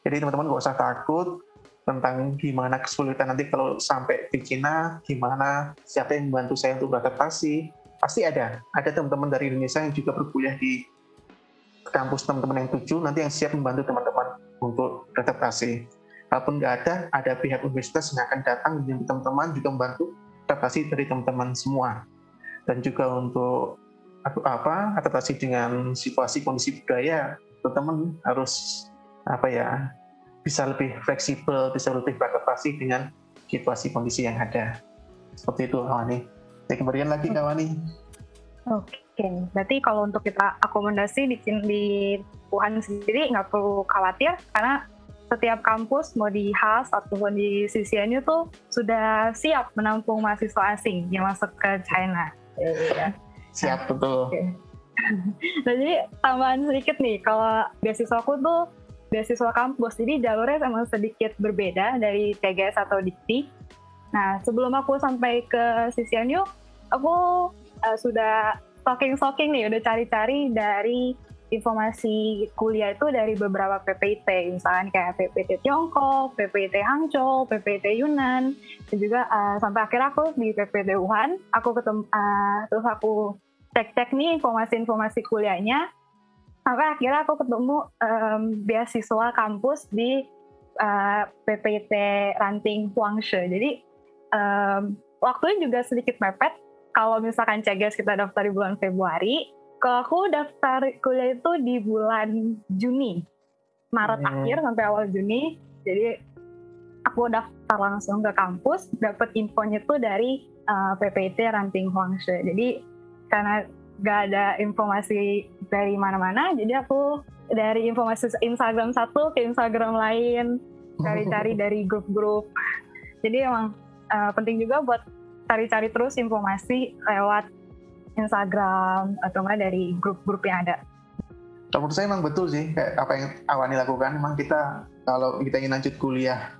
Jadi teman-teman nggak usah takut tentang gimana kesulitan nanti kalau sampai di Cina, gimana siapa yang membantu saya untuk beradaptasi. Pasti ada. Ada teman-teman dari Indonesia yang juga berkuliah di kampus teman-teman yang tuju, nanti yang siap membantu teman-teman untuk adaptasi. Kalaupun nggak ada, ada pihak universitas yang akan datang dan teman-teman juga membantu adaptasi dari teman-teman semua. Dan juga untuk apa adaptasi dengan situasi kondisi budaya, teman-teman harus apa ya bisa lebih fleksibel, bisa lebih beradaptasi dengan situasi kondisi yang ada. Seperti itu, Awani. Saya kembalikan lagi ke Awani. Oke, berarti kalau untuk kita akomodasi di, di Wuhan sendiri nggak perlu khawatir karena setiap kampus mau di HAS ataupun di CCNU tuh sudah siap menampung mahasiswa asing yang masuk ke China. Iya. Siap betul. Okay. nah, jadi tambahan sedikit nih, kalau beasiswa aku tuh beasiswa kampus, jadi jalurnya memang sedikit berbeda dari TGS atau Dikti. Nah, sebelum aku sampai ke CCNU, aku uh, sudah stalking-stalking nih, udah cari-cari dari informasi kuliah itu dari beberapa PPT, misalkan kayak PPT Tiongkok, PPT Hangzhou, PPT Yunan, dan juga uh, sampai akhir aku di PPT Wuhan, aku ketemu, uh, terus aku cek-cek nih informasi-informasi kuliahnya, sampai akhirnya aku ketemu um, beasiswa kampus di uh, PPT Ranting Huangshe. Jadi um, waktunya juga sedikit mepet. Kalau misalkan CGS kita daftar di bulan Februari, kalau aku daftar kuliah itu di bulan Juni, Maret hmm. akhir sampai awal Juni. Jadi aku daftar langsung ke kampus, dapat infonya tuh dari uh, PPT Ranting Huangshe. Jadi karena gak ada informasi dari mana-mana, jadi aku dari informasi Instagram satu ke Instagram lain, cari-cari [laughs] dari grup-grup. Jadi emang uh, penting juga buat cari-cari terus informasi lewat Instagram atau enggak dari grup-grup yang ada. Kalau menurut saya memang betul sih kayak apa yang Awani lakukan. Memang kita kalau kita ingin lanjut kuliah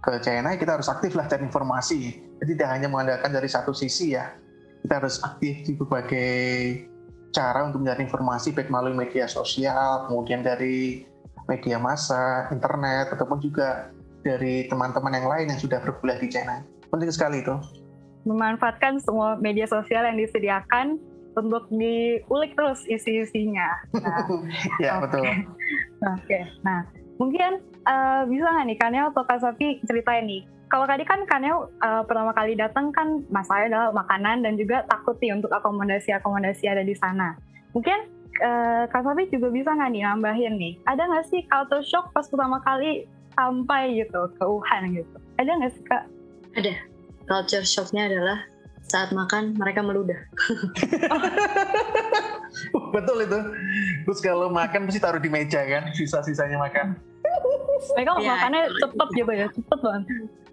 ke China kita harus aktif lah cari informasi. Jadi tidak hanya mengandalkan dari satu sisi ya. Kita harus aktif di berbagai cara untuk mencari informasi baik melalui media sosial, kemudian dari media massa, internet, ataupun juga dari teman-teman yang lain yang sudah berkuliah di China. Penting sekali itu memanfaatkan semua media sosial yang disediakan untuk diulik terus isi-isinya. Nah, [laughs] ya okay. betul. Oke, okay. nah mungkin uh, bisa nggak nih Kanel atau Kak Sofi ceritain nih. Kalau tadi kan Kanel uh, pertama kali datang kan masalahnya adalah makanan dan juga takut nih untuk akomodasi-akomodasi ada di sana. Mungkin uh, Kak Sofi juga bisa nggak nih nambahin nih, ada nggak sih culture shock pas pertama kali sampai gitu ke Wuhan gitu? Ada nggak sih Kak? Ada culture shocknya adalah saat makan mereka meludah. Betul itu. Terus kalau makan pasti taruh di meja kan, sisa-sisanya makan. Mereka ya, makannya cepet gitu ya, cepet banget.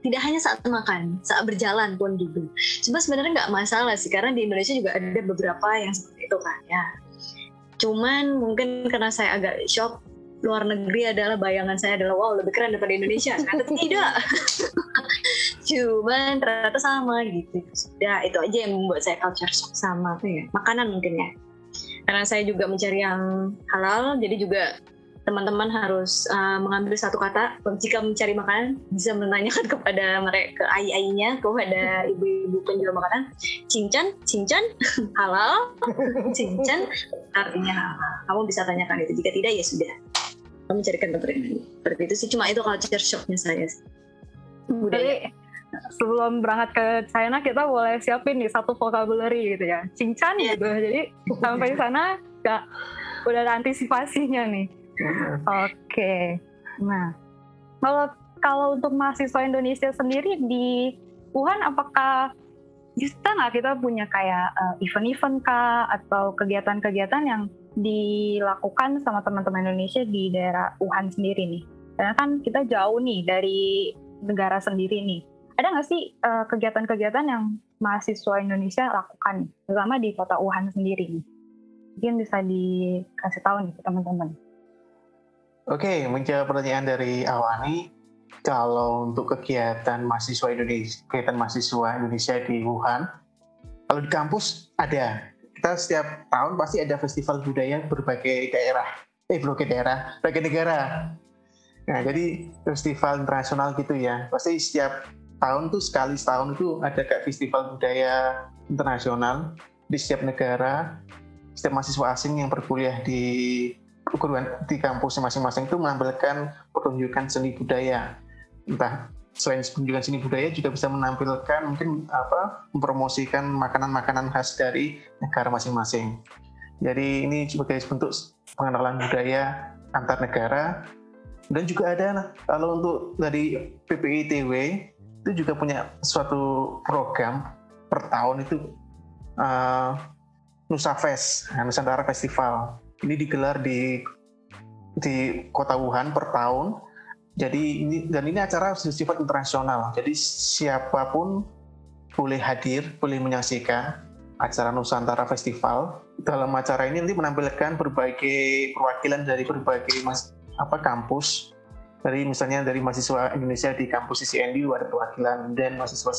Tidak hanya saat makan, saat berjalan pun juga. Cuma sebenarnya nggak masalah sih, karena di Indonesia juga ada beberapa yang seperti itu kan ya. Cuman mungkin karena saya agak shock luar negeri adalah bayangan saya adalah wow lebih keren daripada Indonesia ternyata tidak [laughs] cuman ternyata sama gitu. Ya itu aja yang membuat saya culture shock sama ya, makanan mungkin ya. Karena saya juga mencari yang halal jadi juga teman-teman harus uh, mengambil satu kata jika mencari makanan bisa menanyakan [laughs] kepada mereka ke ai-ainya kepada ibu-ibu penjual makanan cincang cincang [laughs] halal [laughs] cincang artinya halal kamu bisa tanyakan itu jika tidak ya sudah. Mencarikan dokter ini seperti itu sih cuma itu culture shocknya saya budaya sebelum berangkat ke China kita boleh siapin nih satu vocabulary gitu ya cincang yeah. gitu jadi sampai sana gak udah ada antisipasinya nih oke okay. nah kalau kalau untuk mahasiswa Indonesia sendiri di Wuhan apakah bisa nggak kita punya kayak uh, event-event kah atau kegiatan-kegiatan yang dilakukan sama teman-teman Indonesia di daerah Wuhan sendiri nih? Karena kan kita jauh nih dari negara sendiri nih. Ada nggak sih eh, kegiatan-kegiatan yang mahasiswa Indonesia lakukan, terutama di kota Wuhan sendiri? Mungkin bisa dikasih tahu nih teman-teman. Oke, menjawab pertanyaan dari Awani, kalau untuk kegiatan mahasiswa Indonesia, kegiatan mahasiswa Indonesia di Wuhan, kalau di kampus ada kita setiap tahun pasti ada festival budaya berbagai daerah, eh berbagai daerah, berbagai negara. Nah, jadi festival internasional gitu ya. Pasti setiap tahun tuh sekali setahun itu ada kayak festival budaya internasional di setiap negara. Setiap mahasiswa asing yang berkuliah di perguruan di kampus masing-masing itu menampilkan pertunjukan seni budaya. Entah selain pertunjukan seni budaya juga bisa menampilkan mungkin apa mempromosikan makanan-makanan khas dari negara masing-masing. Jadi ini sebagai bentuk pengenalan budaya antar negara. Dan juga ada kalau untuk dari PPITW itu juga punya suatu program per tahun itu uh, Nusa Fest, Nusantara Festival ini digelar di di kota Wuhan per tahun. Jadi ini dan ini acara bersifat internasional. Jadi siapa pun boleh hadir, boleh menyaksikan acara Nusantara Festival. Dalam acara ini nanti menampilkan berbagai perwakilan dari berbagai mas, apa kampus. Dari misalnya dari mahasiswa Indonesia di kampus CCNU ada perwakilan dan mahasiswa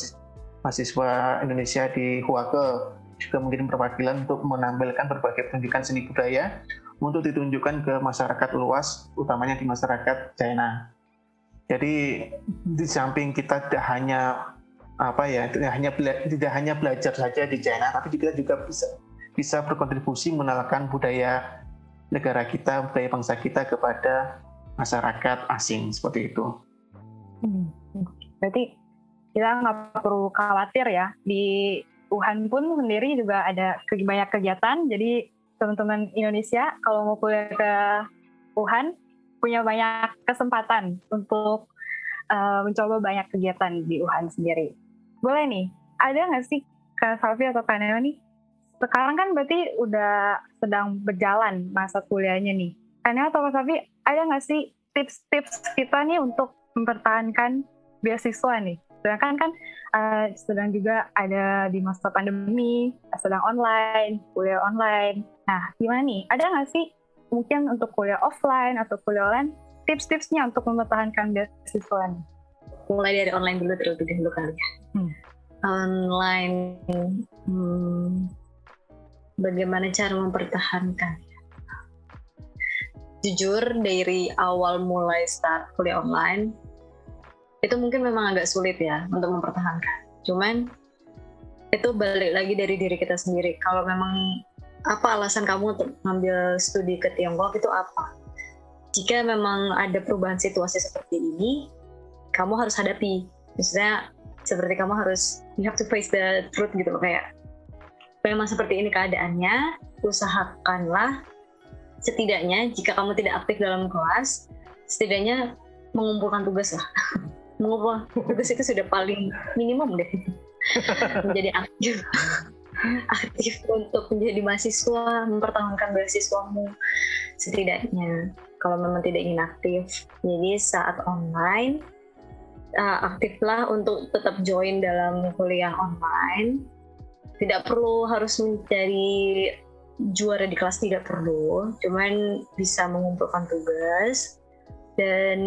mahasiswa Indonesia di Huake juga mungkin perwakilan untuk menampilkan berbagai pertunjukan seni budaya untuk ditunjukkan ke masyarakat luas, utamanya di masyarakat China. Jadi di samping kita tidak hanya apa ya, tidak hanya tidak hanya belajar saja di China, tapi kita juga bisa bisa berkontribusi mengenalkan budaya negara kita, budaya bangsa kita kepada masyarakat asing seperti itu. Hmm. Berarti kita nggak perlu khawatir ya di Wuhan pun sendiri juga ada banyak kegiatan. Jadi teman-teman Indonesia kalau mau kuliah ke Wuhan punya banyak kesempatan untuk uh, mencoba banyak kegiatan di Wuhan sendiri. Boleh nih, ada nggak sih Kak Salvi atau Kak nih? Sekarang kan berarti udah sedang berjalan masa kuliahnya nih. Kak atau Kak Salvi, ada nggak sih tips-tips kita nih untuk mempertahankan beasiswa nih? Sedangkan kan uh, sedang juga ada di masa pandemi, sedang online, kuliah online. Nah, gimana nih? Ada nggak sih mungkin untuk kuliah offline atau kuliah online, tips-tipsnya untuk mempertahankan beasiswa nih? Mulai dari online dulu terlebih dahulu kali ya. Hmm. Online, hmm, bagaimana cara mempertahankan? Jujur dari awal mulai start kuliah online, itu mungkin memang agak sulit ya untuk mempertahankan. Cuman itu balik lagi dari diri kita sendiri. Kalau memang apa alasan kamu untuk ngambil studi ke Tiongkok itu apa? Jika memang ada perubahan situasi seperti ini, kamu harus hadapi. Misalnya seperti kamu harus you have to face the truth gitu loh kayak memang seperti ini keadaannya, usahakanlah setidaknya jika kamu tidak aktif dalam kelas, setidaknya mengumpulkan tugas lah. [laughs] mengubah tugas itu sudah paling minimum deh. [laughs] Menjadi aktif. [laughs] Aktif untuk menjadi mahasiswa mempertahankan beasiswamu setidaknya. Kalau memang tidak ingin aktif jadi saat online uh, aktiflah untuk tetap join dalam kuliah online. Tidak perlu harus mencari juara di kelas tidak perlu cuman bisa mengumpulkan tugas. Dan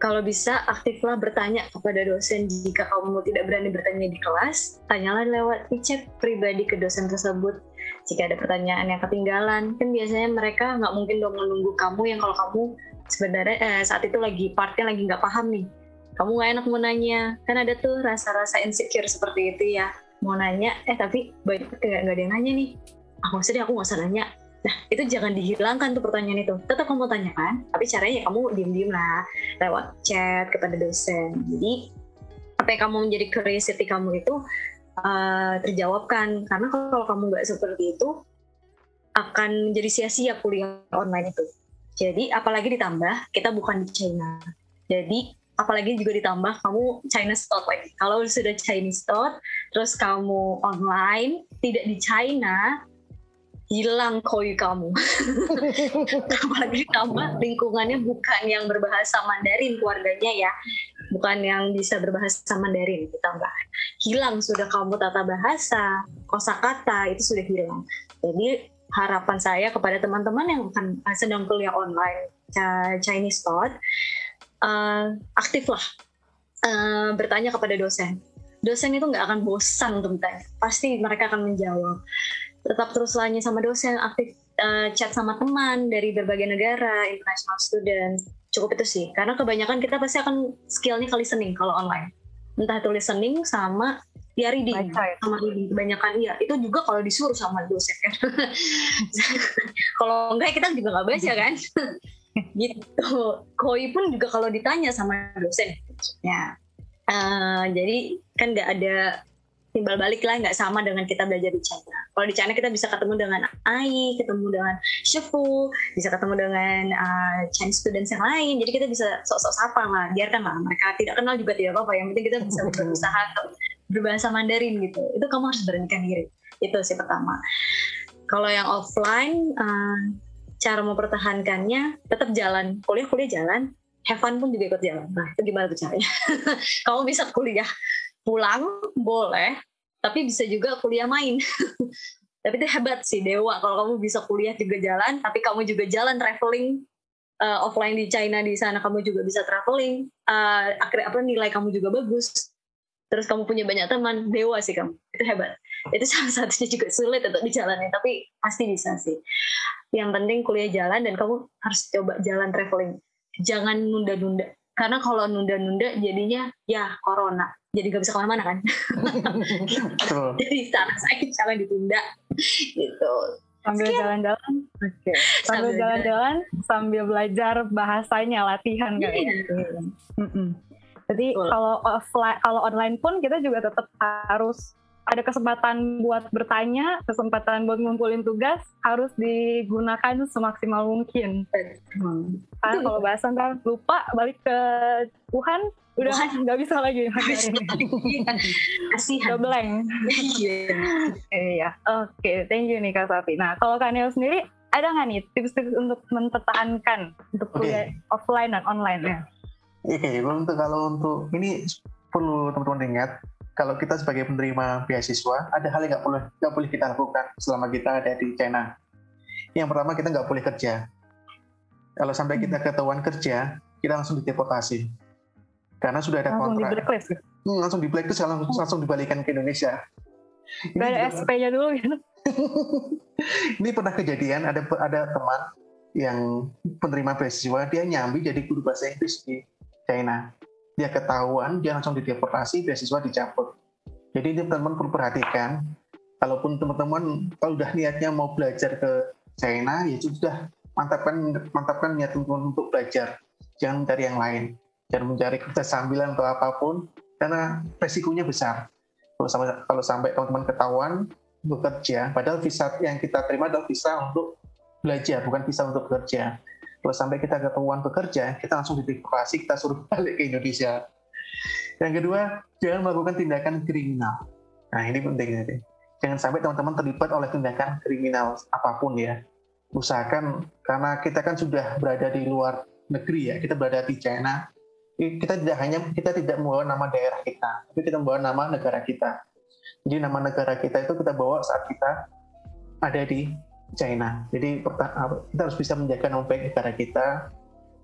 kalau bisa aktiflah bertanya kepada dosen. Jika kamu tidak berani bertanya di kelas tanyalah lewat chat pribadi ke dosen tersebut. Jika ada pertanyaan yang ketinggalan kan biasanya mereka nggak mungkin dong menunggu kamu yang kalau kamu sebenarnya eh, saat itu lagi partnya lagi nggak paham nih. Kamu nggak enak mau nanya. Kan ada tuh rasa-rasa insecure seperti itu ya. Mau nanya eh tapi banyak nggak ada yang nanya nih aku sedih aku nggak usah nanya Nah, itu jangan dihilangkan tuh pertanyaan itu. Tetap kamu tanyakan, tapi caranya ya kamu diem-diem lah lewat chat kepada dosen. Jadi, apa yang kamu menjadi curiosity kamu itu uh, terjawabkan. Karena kalau kamu nggak seperti itu, akan menjadi sia-sia kuliah online itu. Jadi, apalagi ditambah, kita bukan di China. Jadi, apalagi juga ditambah kamu Chinese Stot lagi. Kalau sudah Chinese Stot, terus kamu online, tidak di China, hilang koi kamu. [laughs] Apalagi tambah lingkungannya bukan yang berbahasa Mandarin keluarganya ya, bukan yang bisa berbahasa Mandarin ditambah. Hilang sudah kamu tata bahasa, kosakata itu sudah hilang. Jadi harapan saya kepada teman-teman yang akan sedang kuliah online Chinese Thought, uh, aktiflah uh, bertanya kepada dosen. Dosen itu nggak akan bosan untuk bertanya, pasti mereka akan menjawab tetap terus lainnya sama dosen, aktif uh, chat sama teman dari berbagai negara, international student. Cukup itu sih, karena kebanyakan kita pasti akan skillnya ke listening kalau online. Entah itu listening sama ya reading. Baca ya. sama reading kebanyakan iya. Itu juga kalau disuruh sama dosen. Kan [laughs] kalau enggak kita juga nggak baca kan? [laughs] Gitu. Koi pun juga kalau ditanya sama dosen. Ya. Eh, jadi kan nggak ada timbal balik lah nggak sama dengan kita belajar di China. Kalau di China kita bisa ketemu dengan Ai ketemu dengan Shifu bisa ketemu dengan uh, Chinese students yang lain. Jadi kita bisa sok-sok sapa lah biarkan lah mereka. Tidak kenal juga tidak apa-apa yang penting kita bisa [laughs] berusaha berbahasa Mandarin gitu. Itu kamu harus beranikan diri. Itu sih pertama. Kalau yang offline uh, cara mempertahankannya tetap jalan. Kuliah kuliah jalan have fun pun juga ikut jalan. Nah itu gimana tuh caranya? [laughs] Kamu bisa kuliah pulang boleh tapi bisa juga kuliah main. [laughs] Tapi itu hebat sih dewa. Kalau kamu bisa kuliah juga jalan tapi kamu juga jalan traveling uh, offline di China di sana kamu juga bisa traveling uh, akhirnya apa nilai kamu juga bagus. Terus kamu punya banyak teman dewa sih kamu. Itu hebat. Itu [laughs] salah satunya juga sulit untuk dijalani tapi pasti bisa sih. Yang penting kuliah jalan dan kamu harus coba jalan traveling. Jangan nunda-nunda karena kalau nunda-nunda jadinya ya corona jadi nggak bisa ke mana-mana kan Betul. [laughs] jadi saran saya jangan ditunda gitu Sambil Sekian. jalan-jalan. Oke. Sambil Sambil jalan-jalan sambil belajar bahasanya latihan kali ya. Mm-mm. Jadi kalau offline kalau online pun kita juga tetap harus ada kesempatan buat bertanya, kesempatan buat ngumpulin tugas harus digunakan semaksimal mungkin. Karena Betul. kalau bahasa ntar lupa balik ke Wuhan udah nggak bisa lagi udah kasihan blank. Iya. Iya, oke, thank you nih Kak Safi. Nah, kalau Kak Neo sendiri, ada nggak nih tips-tips untuk mempertahankan untuk Oke. kuliah offline dan online ya? Oke, untuk kalau untuk ini perlu teman-teman ingat kalau kita sebagai penerima beasiswa ada hal yang nggak boleh nggak boleh kita lakukan selama kita ada di China. Yang pertama kita nggak boleh kerja. Kalau sampai kita ketahuan kerja, kita langsung dideportasi. Karena sudah ada Langsung di kontrak, blacklist, ya? Hmm, langsung di blacklist, langsung, langsung dibalikan ke Indonesia. Ini Gak ada SP-nya dulu gitu. [laughs] ini pernah kejadian ada ada teman yang penerima beasiswa dia nyambi jadi guru bahasa Inggris di China dia ketahuan dia langsung dideportasi beasiswa dicabut. Jadi ini teman-teman perlu perhatikan kalaupun teman-teman kalau udah niatnya mau belajar ke China ya sudah mantapkan mantapkan niat teman-teman untuk belajar. Jangan mencari yang lain. Jangan mencari kerja sambilan atau apa pun karena resikonya besar. Kalau sampai kalau sampai teman-teman ketahuan bekerja, padahal visa yang kita terima adalah visa untuk belajar, bukan visa untuk bekerja. Kalau sampai kita ketahuan bekerja, kita langsung dideportasi, kita suruh [laughs] balik ke Indonesia. Yang kedua, jangan melakukan tindakan kriminal. Nah, ini penting nanti. Jangan sampai teman-teman terlibat oleh tindakan kriminal apa pun ya. Usahakan, karena kita kan sudah berada di luar negeri ya, kita berada di China, kita tidak hanya kita tidak membawa nama daerah kita, tapi kita membawa nama negara kita. Jadi nama negara kita itu kita bawa saat kita ada di China. Jadi kita harus bisa menjaga nama baik negara kita.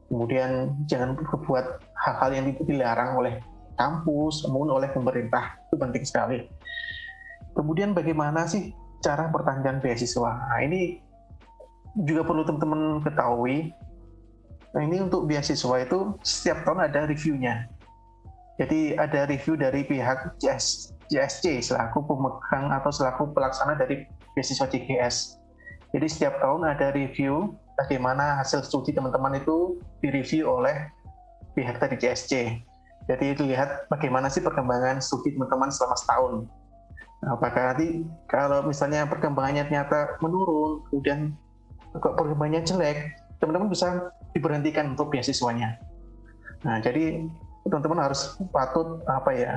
Kemudian jangan berbuat hal-hal yang dilarang oleh kampus maupun oleh pemerintah. Itu penting sekali. Kemudian bagaimana sih cara pertanyaan beasiswa? Nah, ini juga perlu teman-teman ketahui. Nah, ini untuk beasiswa itu setiap tahun ada reviewnya. Jadi ada review dari pihak JS, JSC selaku pemegang atau selaku pelaksana dari beasiswa JGS. Jadi setiap tahun ada review bagaimana hasil studi teman-teman itu direview oleh pihak dari JSC. Jadi dilihat bagaimana sih perkembangan studi teman-teman selama setahun. Nah, apakah nanti kalau misalnya perkembangannya ternyata menurun, kemudian kok perkembangannya jelek, teman-teman bisa diberhentikan untuk beasiswanya. Nah, jadi teman-teman harus patut apa ya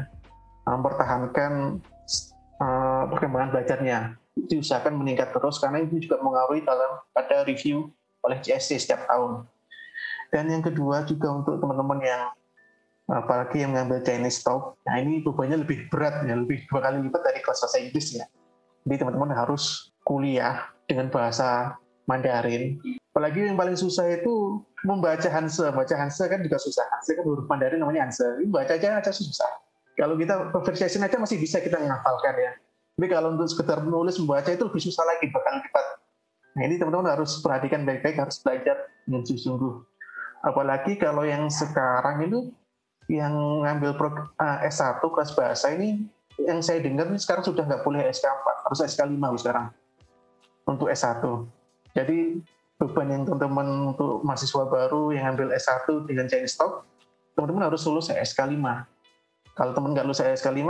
mempertahankan uh, perkembangan belajarnya diusahakan meningkat terus karena itu juga mengaruhi dalam pada review oleh JSC setiap tahun. Dan yang kedua juga untuk teman-teman yang apalagi yang mengambil Chinese Talk, nah ini bebannya lebih berat ya, lebih dua kali lipat dari kelas bahasa Inggris ya. Jadi teman-teman harus kuliah dengan bahasa Mandarin. Apalagi yang paling susah itu membaca Hanse. Baca Hanse kan juga susah. Hanse kan huruf Mandarin namanya Hanse. Ini baca aja aja susah. Kalau kita pronunciation aja masih bisa kita menghafalkan ya. Tapi kalau untuk sekedar menulis membaca itu lebih susah lagi bahkan lipat. Nah ini teman-teman harus perhatikan baik-baik, harus belajar dengan sungguh-sungguh. Apalagi kalau yang sekarang itu yang ngambil pro, uh, S1 kelas bahasa ini yang saya dengar ini sekarang sudah nggak boleh SK4, harus SK5 sekarang untuk S1. Jadi beban yang teman-teman untuk mahasiswa baru yang ambil S1 dengan Chinese Talk, teman-teman harus lulus SK5. Kalau teman nggak lulus SK5,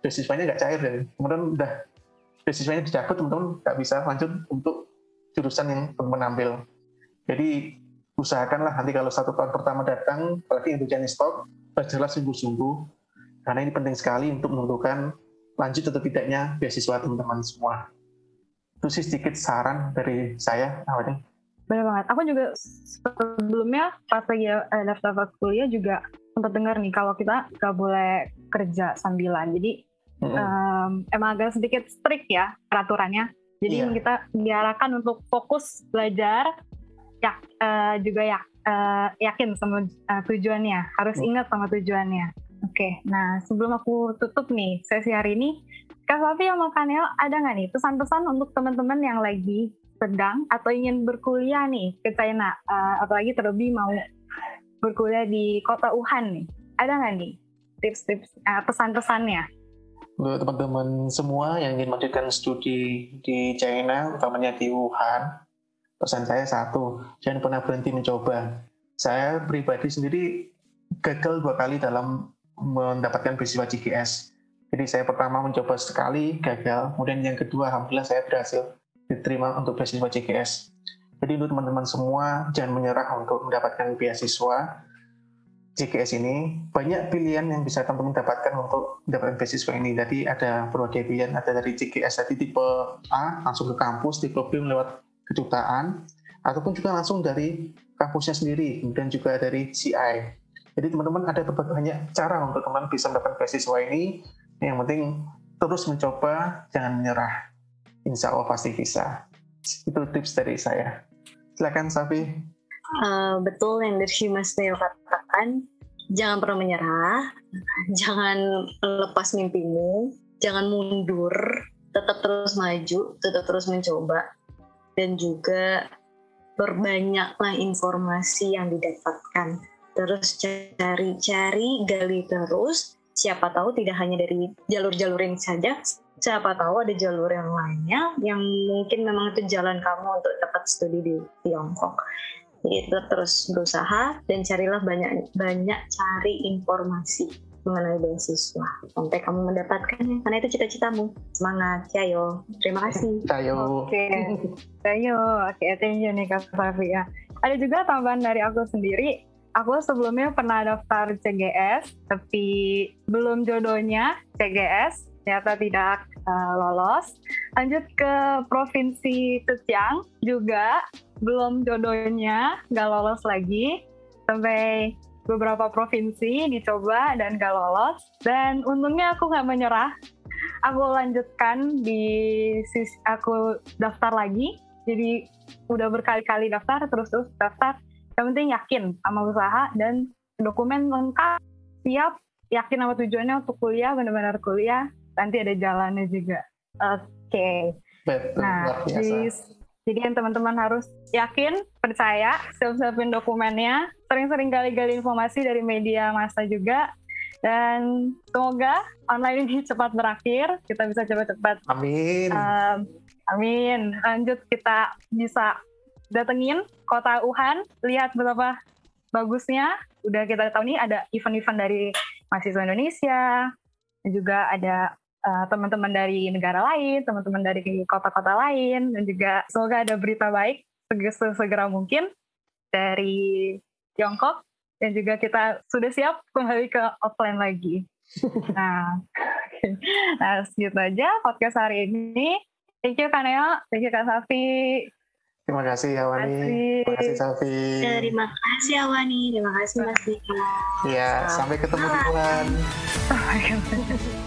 beasiswanya nggak cair deh. Kemudian udah beasiswanya dicabut, teman-teman nggak bisa lanjut untuk jurusan yang teman-teman ambil. Jadi usahakanlah nanti kalau satu tahun pertama datang, apalagi untuk Chinese Talk, belajarlah sungguh-sungguh karena ini penting sekali untuk menentukan lanjut atau tidaknya beasiswa teman-teman semua. Itu sih sedikit saran dari saya, awalnya. Benar banget. Aku juga sebelumnya pas lagi eh, daftar kuliah juga sempat dengar nih kalau kita nggak boleh kerja sambilan. Jadi mm-hmm. um, emang agak sedikit strict ya peraturannya. Jadi yeah. kita diarahkan untuk fokus belajar, ya uh, juga ya uh, yakin sama uh, tujuannya. Harus ingat sama tujuannya. Oke, nah sebelum aku tutup nih sesi hari ini, Kak Safi sama Kanel ada nggak nih pesan-pesan untuk teman-teman yang lagi sedang atau ingin berkuliah nih ke China, uh, apalagi terlebih mau berkuliah di kota Wuhan nih, ada nggak nih tips-tips uh, pesan-pesannya? Untuk teman-teman semua yang ingin melanjutkan studi di China, utamanya di Wuhan, pesan saya satu, jangan pernah berhenti mencoba. Saya pribadi sendiri gagal dua kali dalam mendapatkan beasiswa GGS. Jadi saya pertama mencoba sekali, gagal. Kemudian yang kedua, alhamdulillah saya berhasil diterima untuk beasiswa GGS. Jadi untuk teman-teman semua, jangan menyerah untuk mendapatkan beasiswa GGS ini. Banyak pilihan yang bisa teman-teman dapatkan untuk mendapatkan beasiswa ini. Jadi ada berbagai pilihan, ada dari GGS tadi tipe A, langsung ke kampus, tipe B lewat kedutaan, ataupun juga langsung dari kampusnya sendiri, kemudian juga dari CI. Jadi teman-teman ada berbagai banyak cara untuk teman bisa mendapatkan beasiswa ini. Yang penting terus mencoba, jangan menyerah. Insya Allah pasti bisa. Itu tips dari saya. Silakan Safi. Uh, betul yang dari Mas Neo katakan, jangan pernah menyerah, [laughs] jangan lepas mimpimu, jangan mundur, tetap terus maju, tetap terus mencoba, dan juga berbanyaklah informasi yang didapatkan terus cari-cari, gali terus. Siapa tahu tidak hanya dari jalur-jalur ini saja, siapa tahu ada jalur yang lainnya yang mungkin memang itu jalan kamu untuk dapat studi di Tiongkok. Jadi tetap terus berusaha dan carilah banyak banyak cari informasi mengenai beasiswa. Sampai kamu mendapatkannya karena itu cita-citamu. Semangat Cayo. Terima kasih. [laughs] Cayo. Oke. Okay. Cayo oke okay, thank you nih Kak Safia ada juga tambahan dari aku sendiri. Aku sebelumnya pernah daftar CGS, tapi belum jodohnya CGS, ternyata tidak uh, lolos. Lanjut ke Provinsi Zhejiang juga belum jodohnya, nggak lolos lagi. Sampai beberapa provinsi dicoba dan nggak lolos. Dan untungnya aku nggak menyerah. Aku lanjutkan di aku daftar lagi. Jadi udah berkali-kali daftar terus-terus daftar yang penting yakin sama usaha dan dokumen lengkap siap yakin sama tujuannya untuk kuliah benar-benar kuliah nanti ada jalannya juga. Oke. Okay. nah jadi, jadi yang teman-teman harus yakin percaya siap-siapin dokumennya. Sering-sering gali-gali informasi dari media massa juga. Dan semoga online ini [laughs] cepat berakhir. Kita bisa cepat-cepat amin. um, amin. Lanjut kita bisa datengin kota Wuhan, lihat betapa bagusnya. Udah kita tahu nih ada event-event dari mahasiswa Indonesia, juga ada uh, teman-teman dari negara lain, teman-teman dari kota-kota lain, dan juga semoga ada berita baik segera mungkin dari Tiongkok, dan juga kita sudah siap kembali ke offline lagi. [laughs] nah, nah segitu aja podcast hari ini. Thank you Kaneo, thank you Kak Safi. Terima kasih Awani. Terima kasih Safi. Terima kasih Awani. Terima kasih Mas Dika. Iya, sampai ketemu di bulan. Sampai ketemu.